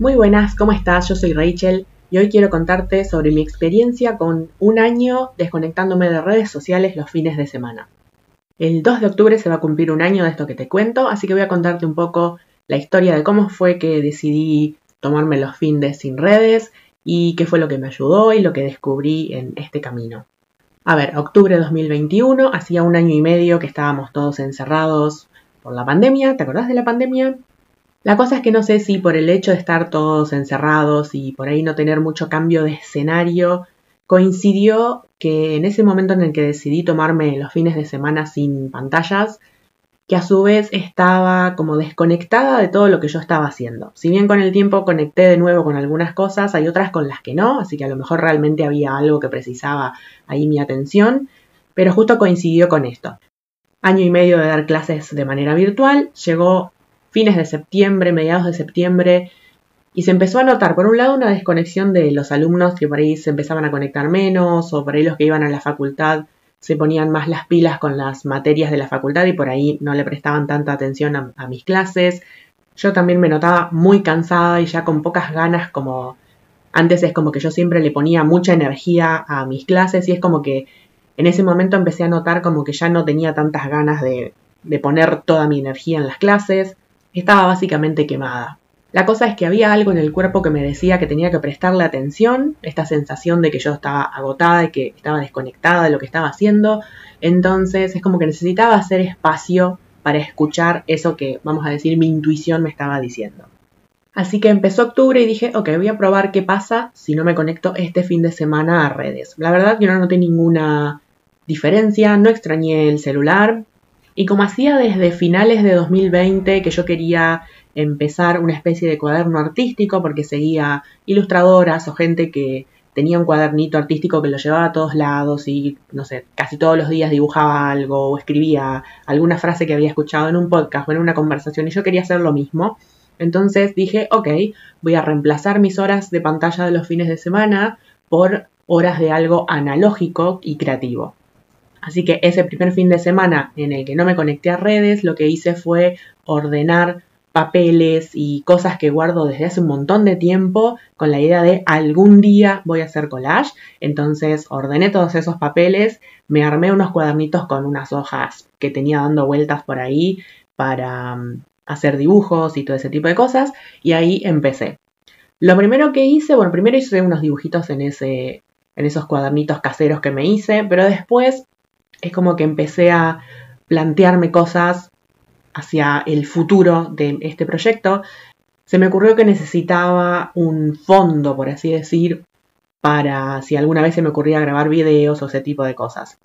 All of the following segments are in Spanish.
Muy buenas, ¿cómo estás? Yo soy Rachel y hoy quiero contarte sobre mi experiencia con un año desconectándome de redes sociales los fines de semana. El 2 de octubre se va a cumplir un año de esto que te cuento, así que voy a contarte un poco la historia de cómo fue que decidí tomarme los fines sin redes y qué fue lo que me ayudó y lo que descubrí en este camino. A ver, octubre de 2021, hacía un año y medio que estábamos todos encerrados por la pandemia. ¿Te acordás de la pandemia? La cosa es que no sé si por el hecho de estar todos encerrados y por ahí no tener mucho cambio de escenario, coincidió que en ese momento en el que decidí tomarme los fines de semana sin pantallas, que a su vez estaba como desconectada de todo lo que yo estaba haciendo. Si bien con el tiempo conecté de nuevo con algunas cosas, hay otras con las que no, así que a lo mejor realmente había algo que precisaba ahí mi atención, pero justo coincidió con esto. Año y medio de dar clases de manera virtual, llegó fines de septiembre, mediados de septiembre, y se empezó a notar, por un lado, una desconexión de los alumnos que por ahí se empezaban a conectar menos, o por ahí los que iban a la facultad se ponían más las pilas con las materias de la facultad y por ahí no le prestaban tanta atención a, a mis clases. Yo también me notaba muy cansada y ya con pocas ganas, como antes es como que yo siempre le ponía mucha energía a mis clases y es como que en ese momento empecé a notar como que ya no tenía tantas ganas de, de poner toda mi energía en las clases. Estaba básicamente quemada. La cosa es que había algo en el cuerpo que me decía que tenía que prestarle atención, esta sensación de que yo estaba agotada y que estaba desconectada de lo que estaba haciendo. Entonces es como que necesitaba hacer espacio para escuchar eso que, vamos a decir, mi intuición me estaba diciendo. Así que empezó octubre y dije, ok, voy a probar qué pasa si no me conecto este fin de semana a redes. La verdad que no noté ninguna diferencia, no extrañé el celular, y como hacía desde finales de 2020 que yo quería empezar una especie de cuaderno artístico porque seguía ilustradoras o gente que tenía un cuadernito artístico que lo llevaba a todos lados y, no sé, casi todos los días dibujaba algo o escribía alguna frase que había escuchado en un podcast o en una conversación y yo quería hacer lo mismo. Entonces dije, ok, voy a reemplazar mis horas de pantalla de los fines de semana por horas de algo analógico y creativo. Así que ese primer fin de semana en el que no me conecté a redes, lo que hice fue ordenar papeles y cosas que guardo desde hace un montón de tiempo con la idea de algún día voy a hacer collage. Entonces ordené todos esos papeles, me armé unos cuadernitos con unas hojas que tenía dando vueltas por ahí para mm, hacer dibujos y todo ese tipo de cosas y ahí empecé. Lo primero que hice, bueno, primero hice unos dibujitos en ese en esos cuadernitos caseros que me hice, pero después es como que empecé a plantearme cosas hacia el futuro de este proyecto. Se me ocurrió que necesitaba un fondo, por así decir, para si alguna vez se me ocurría grabar videos o ese tipo de cosas.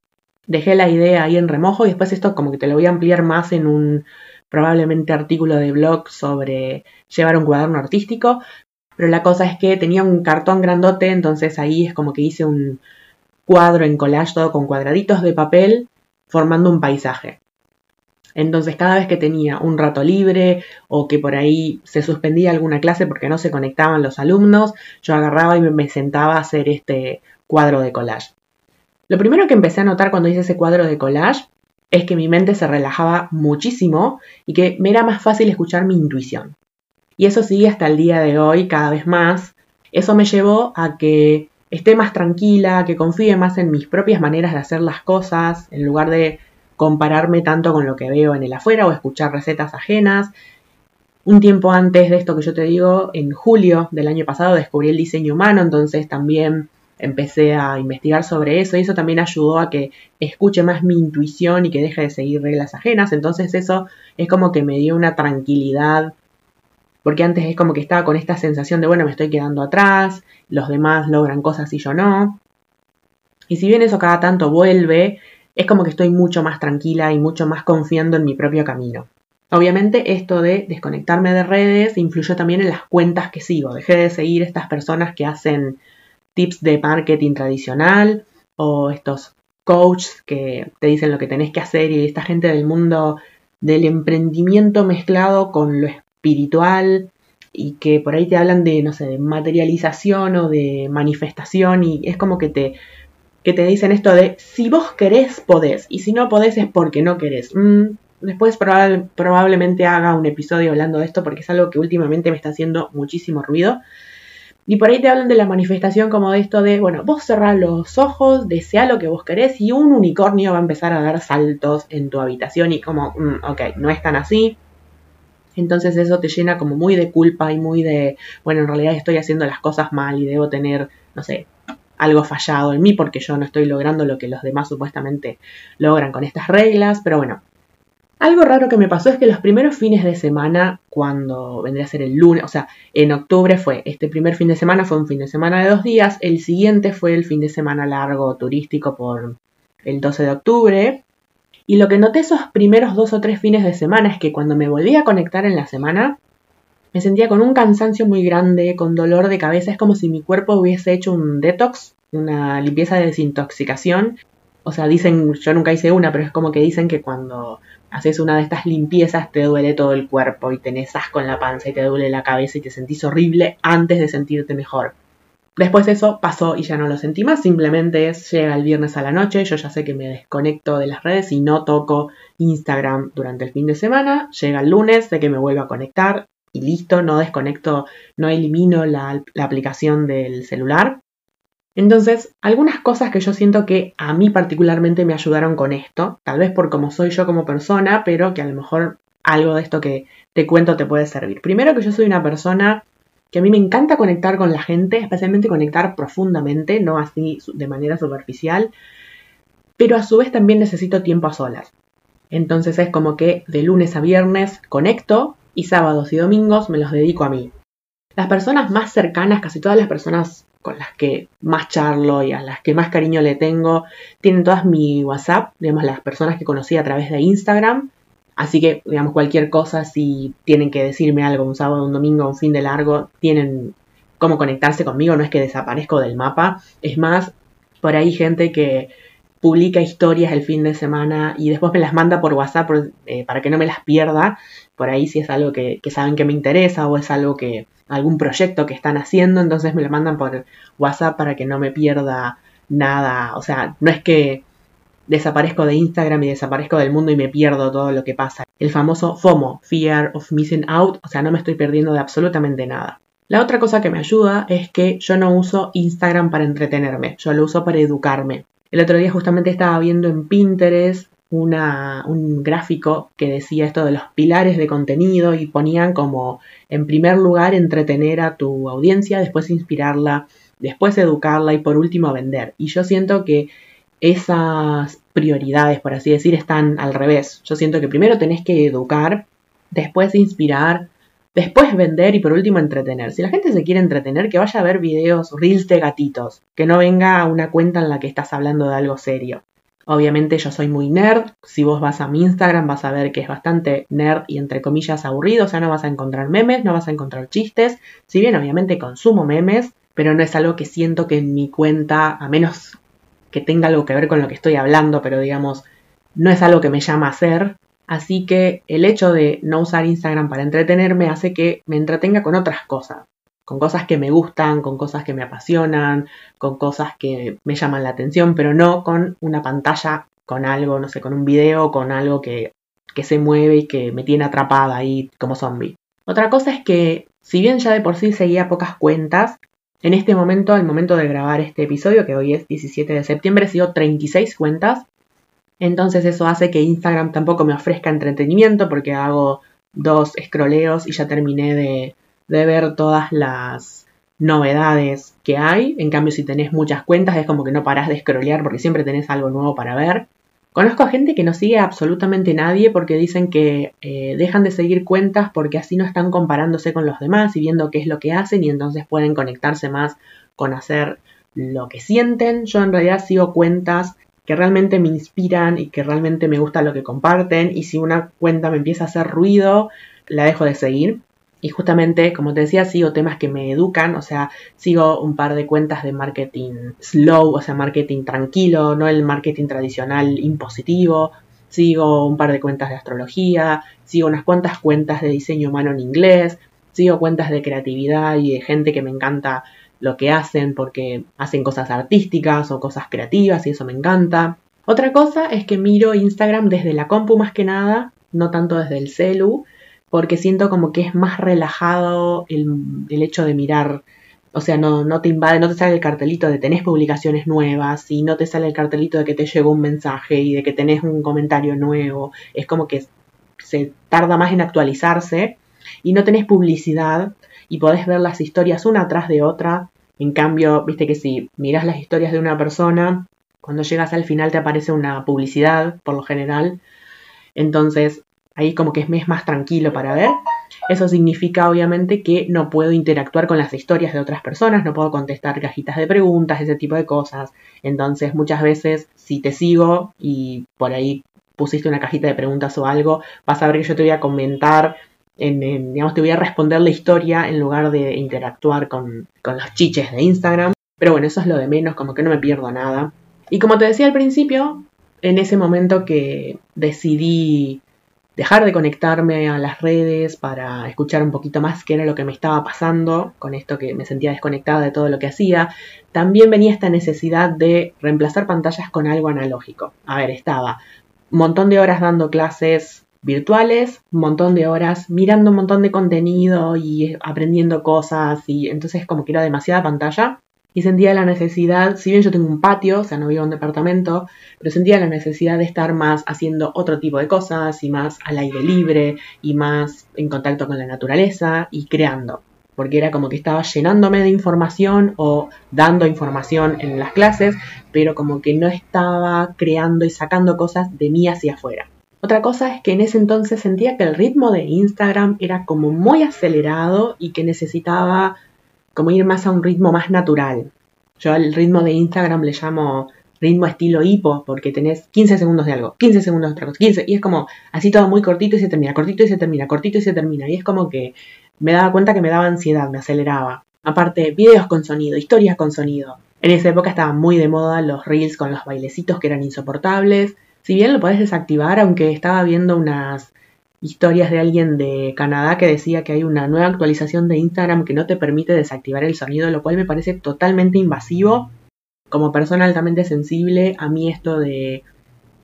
Dejé la idea ahí en remojo y después esto como que te lo voy a ampliar más en un probablemente artículo de blog sobre llevar un cuaderno artístico, pero la cosa es que tenía un cartón grandote, entonces ahí es como que hice un, cuadro en collage todo con cuadraditos de papel formando un paisaje. Entonces cada vez que tenía un rato libre o que por ahí se suspendía alguna clase porque no se conectaban los alumnos, yo agarraba y me sentaba a hacer este cuadro de collage. Lo primero que empecé a notar cuando hice ese cuadro de collage es que mi mente se relajaba muchísimo y que me era más fácil escuchar mi intuición. Y eso sigue hasta el día de hoy cada vez más. Eso me llevó a que esté más tranquila, que confíe más en mis propias maneras de hacer las cosas, en lugar de compararme tanto con lo que veo en el afuera o escuchar recetas ajenas. Un tiempo antes de esto que yo te digo, en julio del año pasado descubrí el diseño humano, entonces también empecé a investigar sobre eso y eso también ayudó a que escuche más mi intuición y que deje de seguir reglas ajenas. Entonces eso es como que me dio una tranquilidad porque antes es como que estaba con esta sensación de, bueno, me estoy quedando atrás, los demás logran cosas y yo no. Y si bien eso cada tanto vuelve, es como que estoy mucho más tranquila y mucho más confiando en mi propio camino. Obviamente esto de desconectarme de redes influyó también en las cuentas que sigo. Dejé de seguir estas personas que hacen tips de marketing tradicional o estos coaches que te dicen lo que tenés que hacer y esta gente del mundo del emprendimiento mezclado con lo espiritual y que por ahí te hablan de, no sé, de materialización o de manifestación y es como que te, que te dicen esto de si vos querés, podés y si no podés es porque no querés. Mm, después probablemente haga un episodio hablando de esto porque es algo que últimamente me está haciendo muchísimo ruido. Y por ahí te hablan de la manifestación como de esto de, bueno, vos cerrás los ojos, desea lo que vos querés y un unicornio va a empezar a dar saltos en tu habitación y como, mm, ok, no es tan así. Entonces eso te llena como muy de culpa y muy de, bueno, en realidad estoy haciendo las cosas mal y debo tener, no sé, algo fallado en mí porque yo no estoy logrando lo que los demás supuestamente logran con estas reglas, pero bueno. Algo raro que me pasó es que los primeros fines de semana, cuando vendría a ser el lunes, o sea, en octubre fue, este primer fin de semana fue un fin de semana de dos días, el siguiente fue el fin de semana largo turístico por el 12 de octubre, y lo que noté esos primeros dos o tres fines de semana es que cuando me volví a conectar en la semana, me sentía con un cansancio muy grande, con dolor de cabeza, es como si mi cuerpo hubiese hecho un detox, una limpieza de desintoxicación. O sea, dicen, yo nunca hice una, pero es como que dicen que cuando haces una de estas limpiezas te duele todo el cuerpo y tenés asco en la panza y te duele la cabeza y te sentís horrible antes de sentirte mejor. Después eso pasó y ya no lo sentí más, simplemente es, llega el viernes a la noche, yo ya sé que me desconecto de las redes y no toco Instagram durante el fin de semana, llega el lunes, sé que me vuelvo a conectar, y listo, no desconecto, no elimino la, aplicación del celular. Entonces, algunas cosas que yo siento que a mí particularmente me ayudaron con esto, tal vez por cómo soy yo como persona, pero que a lo mejor algo de esto que te cuento te puede servir. Primero que yo soy una persona que a mí me encanta conectar con la gente, especialmente conectar profundamente, no así de manera superficial, pero a su vez también necesito tiempo a solas. Entonces es como que de lunes a viernes conecto, y sábados y domingos me los dedico a mí. Las personas más cercanas, casi todas las personas con las que más charlo y a las que más cariño le tengo, tienen todas mi WhatsApp, digamos, las personas que conocí a través de Instagram. Así que, digamos, cualquier cosa, si tienen que decirme algo un sábado, un domingo, un fin de largo, tienen cómo conectarse conmigo, no es que desaparezco del mapa. Es más, por ahí gente que publica historias el fin de semana y después me las manda por WhatsApp eh, para que no me las pierda. Por ahí si es algo que, saben que me interesa o es algo que algún proyecto que están haciendo, entonces me lo mandan por WhatsApp para que no me pierda nada. O sea, no es que desaparezco de Instagram y desaparezco del mundo y me pierdo todo lo que pasa. El famoso FOMO, Fear of Missing Out, o sea, no me estoy perdiendo de absolutamente nada. La otra cosa que me ayuda es que yo no uso Instagram para entretenerme, yo lo uso para educarme. El otro día justamente estaba viendo en Pinterest un gráfico que decía esto de los pilares de contenido y ponían como en primer lugar entretener a tu audiencia, después inspirarla, después educarla y por último vender. Y yo siento que esas prioridades, por así decir, están al revés. Yo siento que primero tenés que educar, después inspirar, Después vender y por último entretener. Si la gente se quiere entretener, que vaya a ver videos reels de gatitos, que no venga una cuenta en la que estás hablando de algo serio. Obviamente yo soy muy nerd, si vos vas a mi Instagram vas a ver que es bastante nerd y entre comillas aburrido, o sea, no vas a encontrar memes, no vas a encontrar chistes, si bien obviamente consumo memes, pero no es algo que siento que en mi cuenta, a menos que tenga algo que ver con lo que estoy hablando, pero digamos, no es algo que me llama a hacer, Así que el hecho de no usar Instagram para entretenerme hace que me entretenga con otras cosas, con cosas que me gustan, con cosas que me apasionan, con cosas que me llaman la atención, pero no con una pantalla, con algo, no sé, con un video, con algo que, que se mueve y que me tiene atrapada ahí como zombie. Otra cosa es que, si bien ya de por sí seguía pocas cuentas, en este momento, al momento de grabar este episodio, que hoy es 17 de septiembre, sigo 36 cuentas entonces eso hace que Instagram tampoco me ofrezca entretenimiento porque hago dos scrolleos y ya terminé de, ver todas las novedades que hay. En cambio, si tenés muchas cuentas, es como que no parás de scrollear porque siempre tenés algo nuevo para ver. Conozco a gente que no sigue absolutamente nadie porque dicen que eh, dejan de seguir cuentas porque así no están comparándose con los demás y viendo qué es lo que hacen y entonces pueden conectarse más con hacer lo que sienten. Yo en realidad sigo cuentas que realmente me inspiran y que realmente me gusta lo que comparten y si una cuenta me empieza a hacer ruido, la dejo de seguir. Y justamente, como te decía, sigo temas que me educan, o sea, sigo un par de cuentas de marketing slow, o sea, marketing tranquilo, no el marketing tradicional impositivo. Sigo un par de cuentas de astrología, sigo unas cuantas cuentas de diseño humano en inglés, sigo cuentas de creatividad y de gente que me encanta lo que hacen porque hacen cosas artísticas o cosas creativas y eso me encanta. Otra cosa es que miro Instagram desde la compu más que nada no tanto desde el celu, porque siento como que es más relajado el, hecho de mirar, o sea, no, no te invade, no te sale el cartelito de tenés publicaciones nuevas y no te sale el cartelito de que te llegó un mensaje y de que tenés un comentario nuevo, es como que se tarda más en actualizarse y no tenés publicidad y podés ver las historias una tras de otra. En cambio, viste que si miras las historias de una persona, cuando llegas al final te aparece una publicidad, por lo general. Entonces, ahí como que es más tranquilo para ver. Eso significa obviamente que no puedo interactuar con las historias de otras personas, no puedo contestar cajitas de preguntas, ese tipo de cosas. Entonces muchas veces si te sigo y por ahí pusiste una cajita de preguntas o algo, vas a ver que yo te voy a comentar, en, digamos, te voy a responder la historia en lugar de interactuar con, con los chiches de Instagram. Pero bueno, eso es lo de menos, como que no me pierdo nada. Y como te decía al principio, en ese momento que decidí dejar de conectarme a las redes para escuchar un poquito más qué era lo que me estaba pasando con esto que me sentía desconectada de todo lo que hacía, también venía esta necesidad de reemplazar pantallas con algo analógico. A ver, estaba un montón de horas dando clases virtuales, un montón de horas mirando un montón de contenido y aprendiendo cosas y entonces como que era demasiada pantalla y sentía la necesidad, si bien yo tengo un patio, o sea, no vivo en un departamento, pero sentía la necesidad de estar más haciendo otro tipo de cosas y más al aire libre y más en contacto con la naturaleza y creando, porque era como que estaba llenándome de información o dando información en las clases, pero como que no estaba creando y sacando cosas de mí hacia afuera. Otra cosa es que en ese entonces sentía que el ritmo de Instagram era como muy acelerado y que necesitaba como ir más a un ritmo más natural. Yo al ritmo de Instagram le llamo ritmo estilo hipo, porque tenés 15 segundos de algo, 15 segundos de otra cosa, 15, y es como así todo muy cortito y se termina, cortito y se termina, cortito y se termina, y es como que me daba cuenta que me daba ansiedad, me aceleraba. Aparte, videos con sonido, historias con sonido. En esa época estaban muy de moda los reels con los bailecitos que eran insoportables. Si bien lo podés desactivar, aunque estaba viendo unas historias de alguien de Canadá que decía que hay una nueva actualización de Instagram que no te permite desactivar el sonido, lo cual me parece totalmente invasivo. Como persona altamente sensible, a mí esto de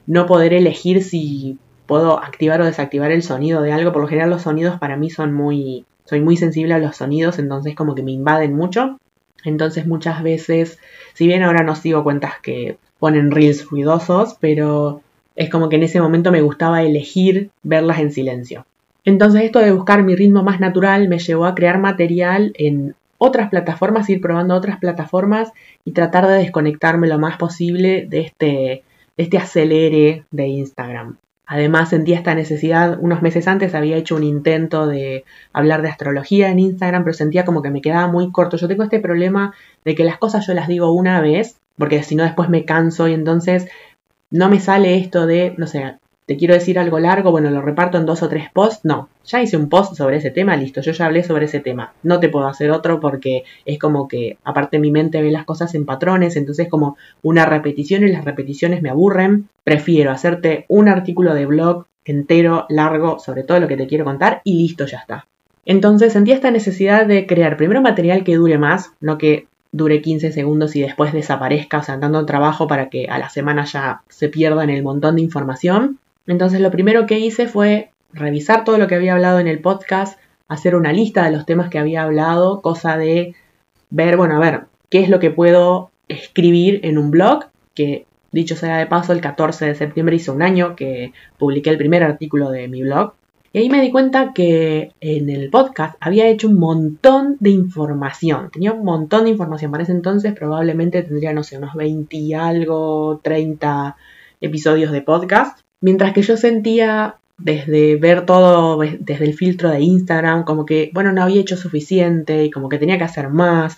no poder elegir si puedo activar o desactivar el sonido de algo, por lo general los sonidos para mí son muy, soy muy sensible a los sonidos, entonces como que me invaden mucho. Entonces muchas veces, si bien ahora no sigo cuentas que ponen reels ruidosos, pero es como que en ese momento me gustaba elegir verlas en silencio. Entonces esto de buscar mi ritmo más natural me llevó a crear material en otras plataformas, ir probando otras plataformas y tratar de desconectarme lo más posible de este, este acelere de Instagram. Además sentía esta necesidad, unos meses antes había hecho un intento de hablar de astrología en Instagram, pero sentía como que me quedaba muy corto. Yo tengo este problema de que las cosas yo las digo una vez, porque si no después me canso y entonces no me sale esto de, no sé, te quiero decir algo largo, bueno, lo reparto en dos o tres posts. No, ya hice un post sobre ese tema, listo, yo ya hablé sobre ese tema. No te puedo hacer otro porque es como que, aparte mi mente ve las cosas en patrones, entonces como una repetición y las repeticiones me aburren. Prefiero hacerte un artículo de blog entero, largo, sobre todo lo que te quiero contar y listo, ya está. Entonces sentí esta necesidad de crear primero material que dure más, no que dure 15 segundos y después desaparezca, o sea, dando trabajo para que a la semana ya se pierda en el montón de información. Entonces lo primero que hice fue revisar todo lo que había hablado en el podcast, hacer una lista de los temas que había hablado, cosa de ver, bueno, a ver, qué es lo que puedo escribir en un blog, que dicho sea de paso, el 14 de septiembre hizo un año que publiqué el primer artículo de mi blog, y ahí me di cuenta que en el podcast había hecho un montón de información. Tenía un montón de información. Para ese entonces probablemente tendría, no sé, unos 20 y algo, 30 episodios de podcast. Mientras que yo sentía desde ver todo desde el filtro de Instagram, como que, bueno, no había hecho suficiente y como que tenía que hacer más.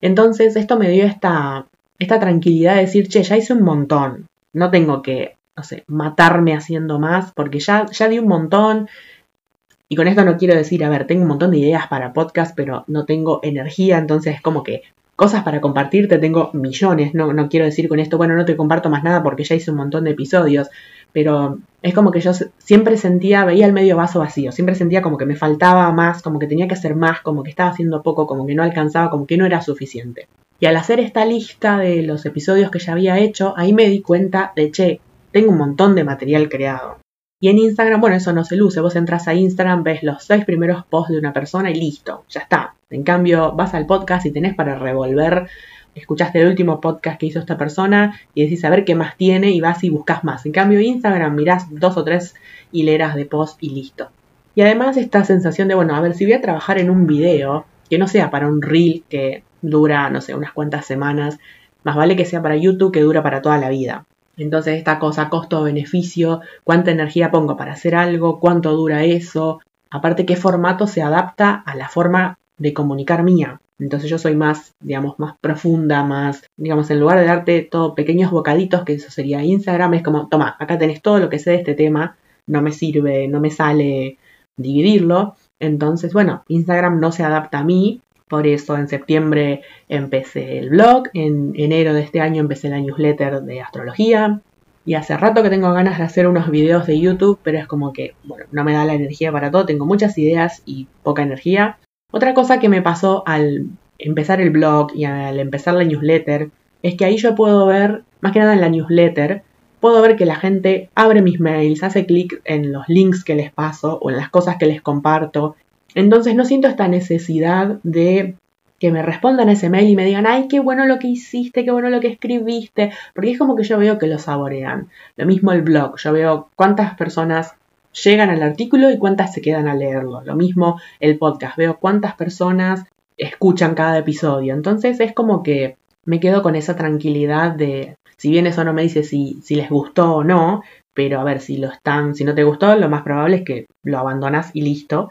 Entonces esto me dio esta, esta tranquilidad de decir, che, ya hice un montón. No tengo que no sé, matarme haciendo más, porque ya, ya di un montón. Y con esto no quiero decir, a ver, tengo un montón de ideas para podcast, pero no tengo energía, entonces es como que cosas para compartirte tengo millones. No, no quiero decir con esto, bueno, no te comparto más nada porque ya hice un montón de episodios, pero es como que yo siempre sentía, veía el medio vaso vacío, siempre sentía como que me faltaba más, como que tenía que hacer más, como que estaba haciendo poco, como que no alcanzaba, como que no era suficiente. Y al hacer esta lista de los episodios que ya había hecho, ahí me di cuenta de, che, tengo un montón de material creado. Y en Instagram, bueno, eso no se luce. Vos entras a Instagram, ves los seis primeros posts de una persona y listo, ya está. En cambio, vas al podcast y tenés para revolver. Escuchaste el último podcast que hizo esta persona y decís a ver qué más tiene y vas y buscas más. En cambio, Instagram mirás dos o tres hileras de posts y listo. Y además esta sensación de, bueno, a ver, si voy a trabajar en un video, que no sea para un reel que dura, no sé, unas cuantas semanas, más vale que sea para YouTube que dura para toda la vida. Entonces esta cosa costo-beneficio, cuánta energía pongo para hacer algo, cuánto dura eso, aparte qué formato se adapta a la forma de comunicar mía. Entonces yo soy más, digamos, más profunda, más, digamos, en lugar de darte todo pequeños bocaditos, que eso sería Instagram, es como, toma, acá tenés todo lo que sé de este tema, no me sirve, no me sale dividirlo. Entonces, bueno, Instagram no se adapta a mí, por eso en septiembre empecé el blog, en enero de este año empecé la newsletter de astrología y hace rato que tengo ganas de hacer unos videos de YouTube, pero es como que, bueno, no me da la energía para todo, tengo muchas ideas y poca energía. Otra cosa que me pasó al empezar el blog y al empezar la newsletter es que ahí yo puedo ver, más que nada en la newsletter, puedo ver que la gente abre mis mails, hace clic en los links que les paso o en las cosas que les comparto entonces no siento esta necesidad de que me respondan ese mail y me digan, ay, qué bueno lo que hiciste, qué bueno lo que escribiste, porque es como que yo veo que lo saborean. Lo mismo el blog, yo veo cuántas personas llegan al artículo y cuántas se quedan a leerlo. Lo mismo el podcast, veo cuántas personas escuchan cada episodio. Entonces es como que me quedo con esa tranquilidad de, si bien eso no me dice si, si les gustó o no, pero a ver, si lo están, si no te gustó, lo más probable es que lo abandonas y listo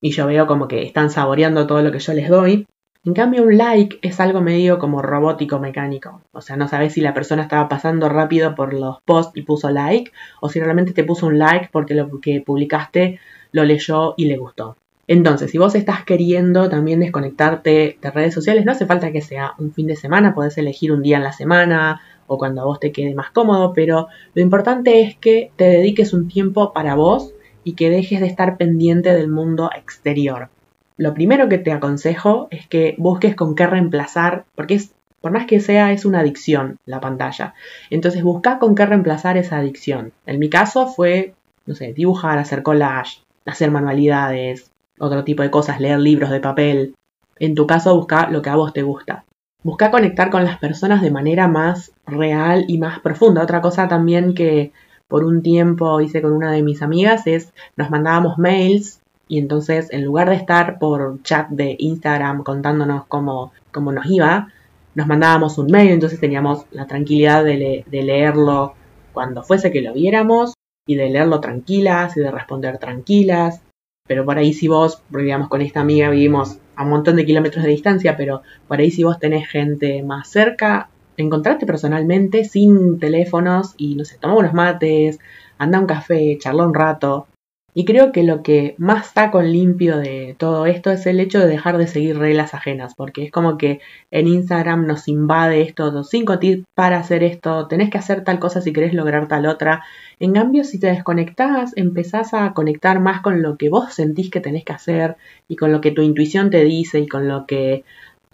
y yo veo como que están saboreando todo lo que yo les doy. En cambio, un like es algo medio como robótico mecánico. O sea, no sabes si la persona estaba pasando rápido por los posts y puso like, o si realmente te puso un like porque lo que publicaste lo leyó y le gustó. Entonces, si vos estás queriendo también desconectarte de redes sociales, no hace falta que sea un fin de semana, podés elegir un día en la semana o cuando a vos te quede más cómodo, pero lo importante es que te dediques un tiempo para vos y que dejes de estar pendiente del mundo exterior. Lo primero que te aconsejo es que busques con qué reemplazar, porque es, por más que sea, es una adicción la pantalla. Entonces busca con qué reemplazar esa adicción. En mi caso fue, no sé, dibujar, hacer collage, hacer manualidades, otro tipo de cosas, leer libros de papel. En tu caso busca lo que a vos te gusta. Busca conectar con las personas de manera más real y más profunda. Otra cosa también que por un tiempo hice con una de mis amigas es nos mandábamos mails y entonces en lugar de estar por chat de Instagram contándonos cómo, cómo nos iba, nos mandábamos un mail, entonces teníamos la tranquilidad de, de leerlo cuando fuese que lo viéramos y de leerlo tranquilas y de responder tranquilas. Pero por ahí si vos, digamos con esta amiga vivimos a un montón de kilómetros de distancia, pero por ahí si vos tenés gente más cerca, encontrarte personalmente sin teléfonos y, no sé, toma unos mates, anda a un café, charla un rato. Y creo que lo que más está con limpio de todo esto es el hecho de dejar de seguir reglas ajenas, porque es como que en Instagram nos invade esto, los cinco tips para hacer esto, tenés que hacer tal cosa si querés lograr tal otra. En cambio, si te desconectás, empezás a conectar más con lo que vos sentís que tenés que hacer y con lo que tu intuición te dice y con lo que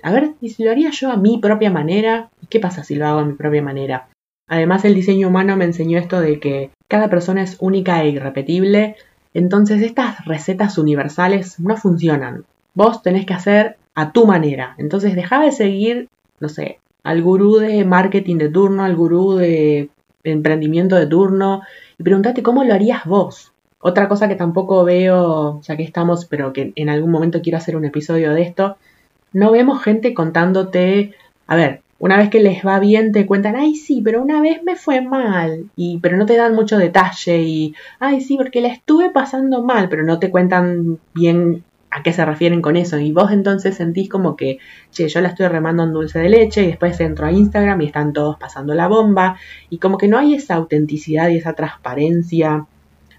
a ver, ¿y si lo haría yo a mi propia manera? ¿Qué pasa si lo hago a mi propia manera? Además, el diseño humano me enseñó esto de que cada persona es única e irrepetible, entonces estas recetas universales no funcionan. Vos tenés que hacer a tu manera. Entonces, deja de seguir, no sé, al gurú de marketing de turno, al gurú de emprendimiento de turno, y pregúntate cómo lo harías vos. Otra cosa que tampoco veo, ya que estamos, pero que en algún momento quiero hacer un episodio de esto, no vemos gente contándote, a ver, una vez que les va bien te cuentan, ay sí, pero una vez me fue mal, y pero no te dan mucho detalle y, ay sí, porque la estuve pasando mal, pero no te cuentan bien a qué se refieren con eso. Y vos entonces sentís como que, che, yo la estoy remando en dulce de leche y después entro a Instagram y están todos pasando la bomba y como que no hay esa autenticidad y esa transparencia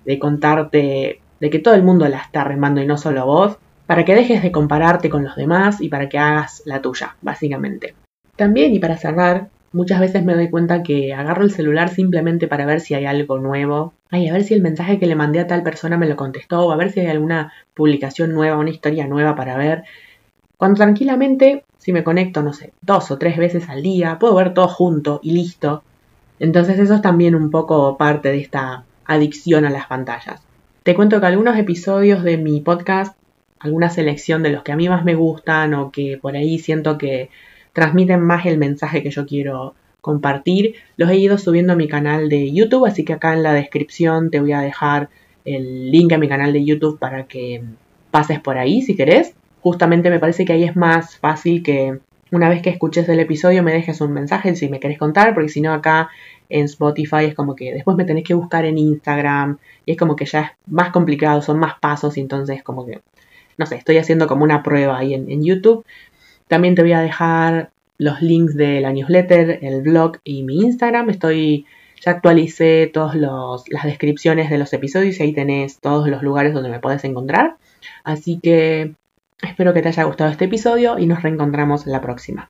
de contarte de que todo el mundo la está remando y no solo vos para que dejes de compararte con los demás y para que hagas la tuya, básicamente. También, y para cerrar, muchas veces me doy cuenta que agarro el celular simplemente para ver si hay algo nuevo. Ay, a ver si el mensaje que le mandé a tal persona me lo contestó, o a ver si hay alguna publicación nueva, una historia nueva para ver. Cuando tranquilamente, si me conecto, no sé, dos o tres veces al día, puedo ver todo junto y listo. Entonces eso es también un poco parte de esta adicción a las pantallas. Te cuento que algunos episodios de mi podcast, alguna selección de los que a mí más me gustan o que por ahí siento que transmiten más el mensaje que yo quiero compartir, los he ido subiendo a mi canal de YouTube, así que acá en la descripción te voy a dejar el link a mi canal de YouTube para que pases por ahí si querés. Justamente me parece que ahí es más fácil que una vez que escuches el episodio me dejes un mensaje si me querés contar, porque si no acá en Spotify es como que después me tenés que buscar en Instagram y es como que ya es más complicado, son más pasos y entonces como que, no sé, estoy haciendo como una prueba ahí en, YouTube. También te voy a dejar los links de la newsletter, el blog y mi Instagram. Estoy, ya actualicé todas las descripciones de los episodios y ahí tenés todos los lugares donde me puedes encontrar. Así que espero que te haya gustado este episodio y nos reencontramos la próxima.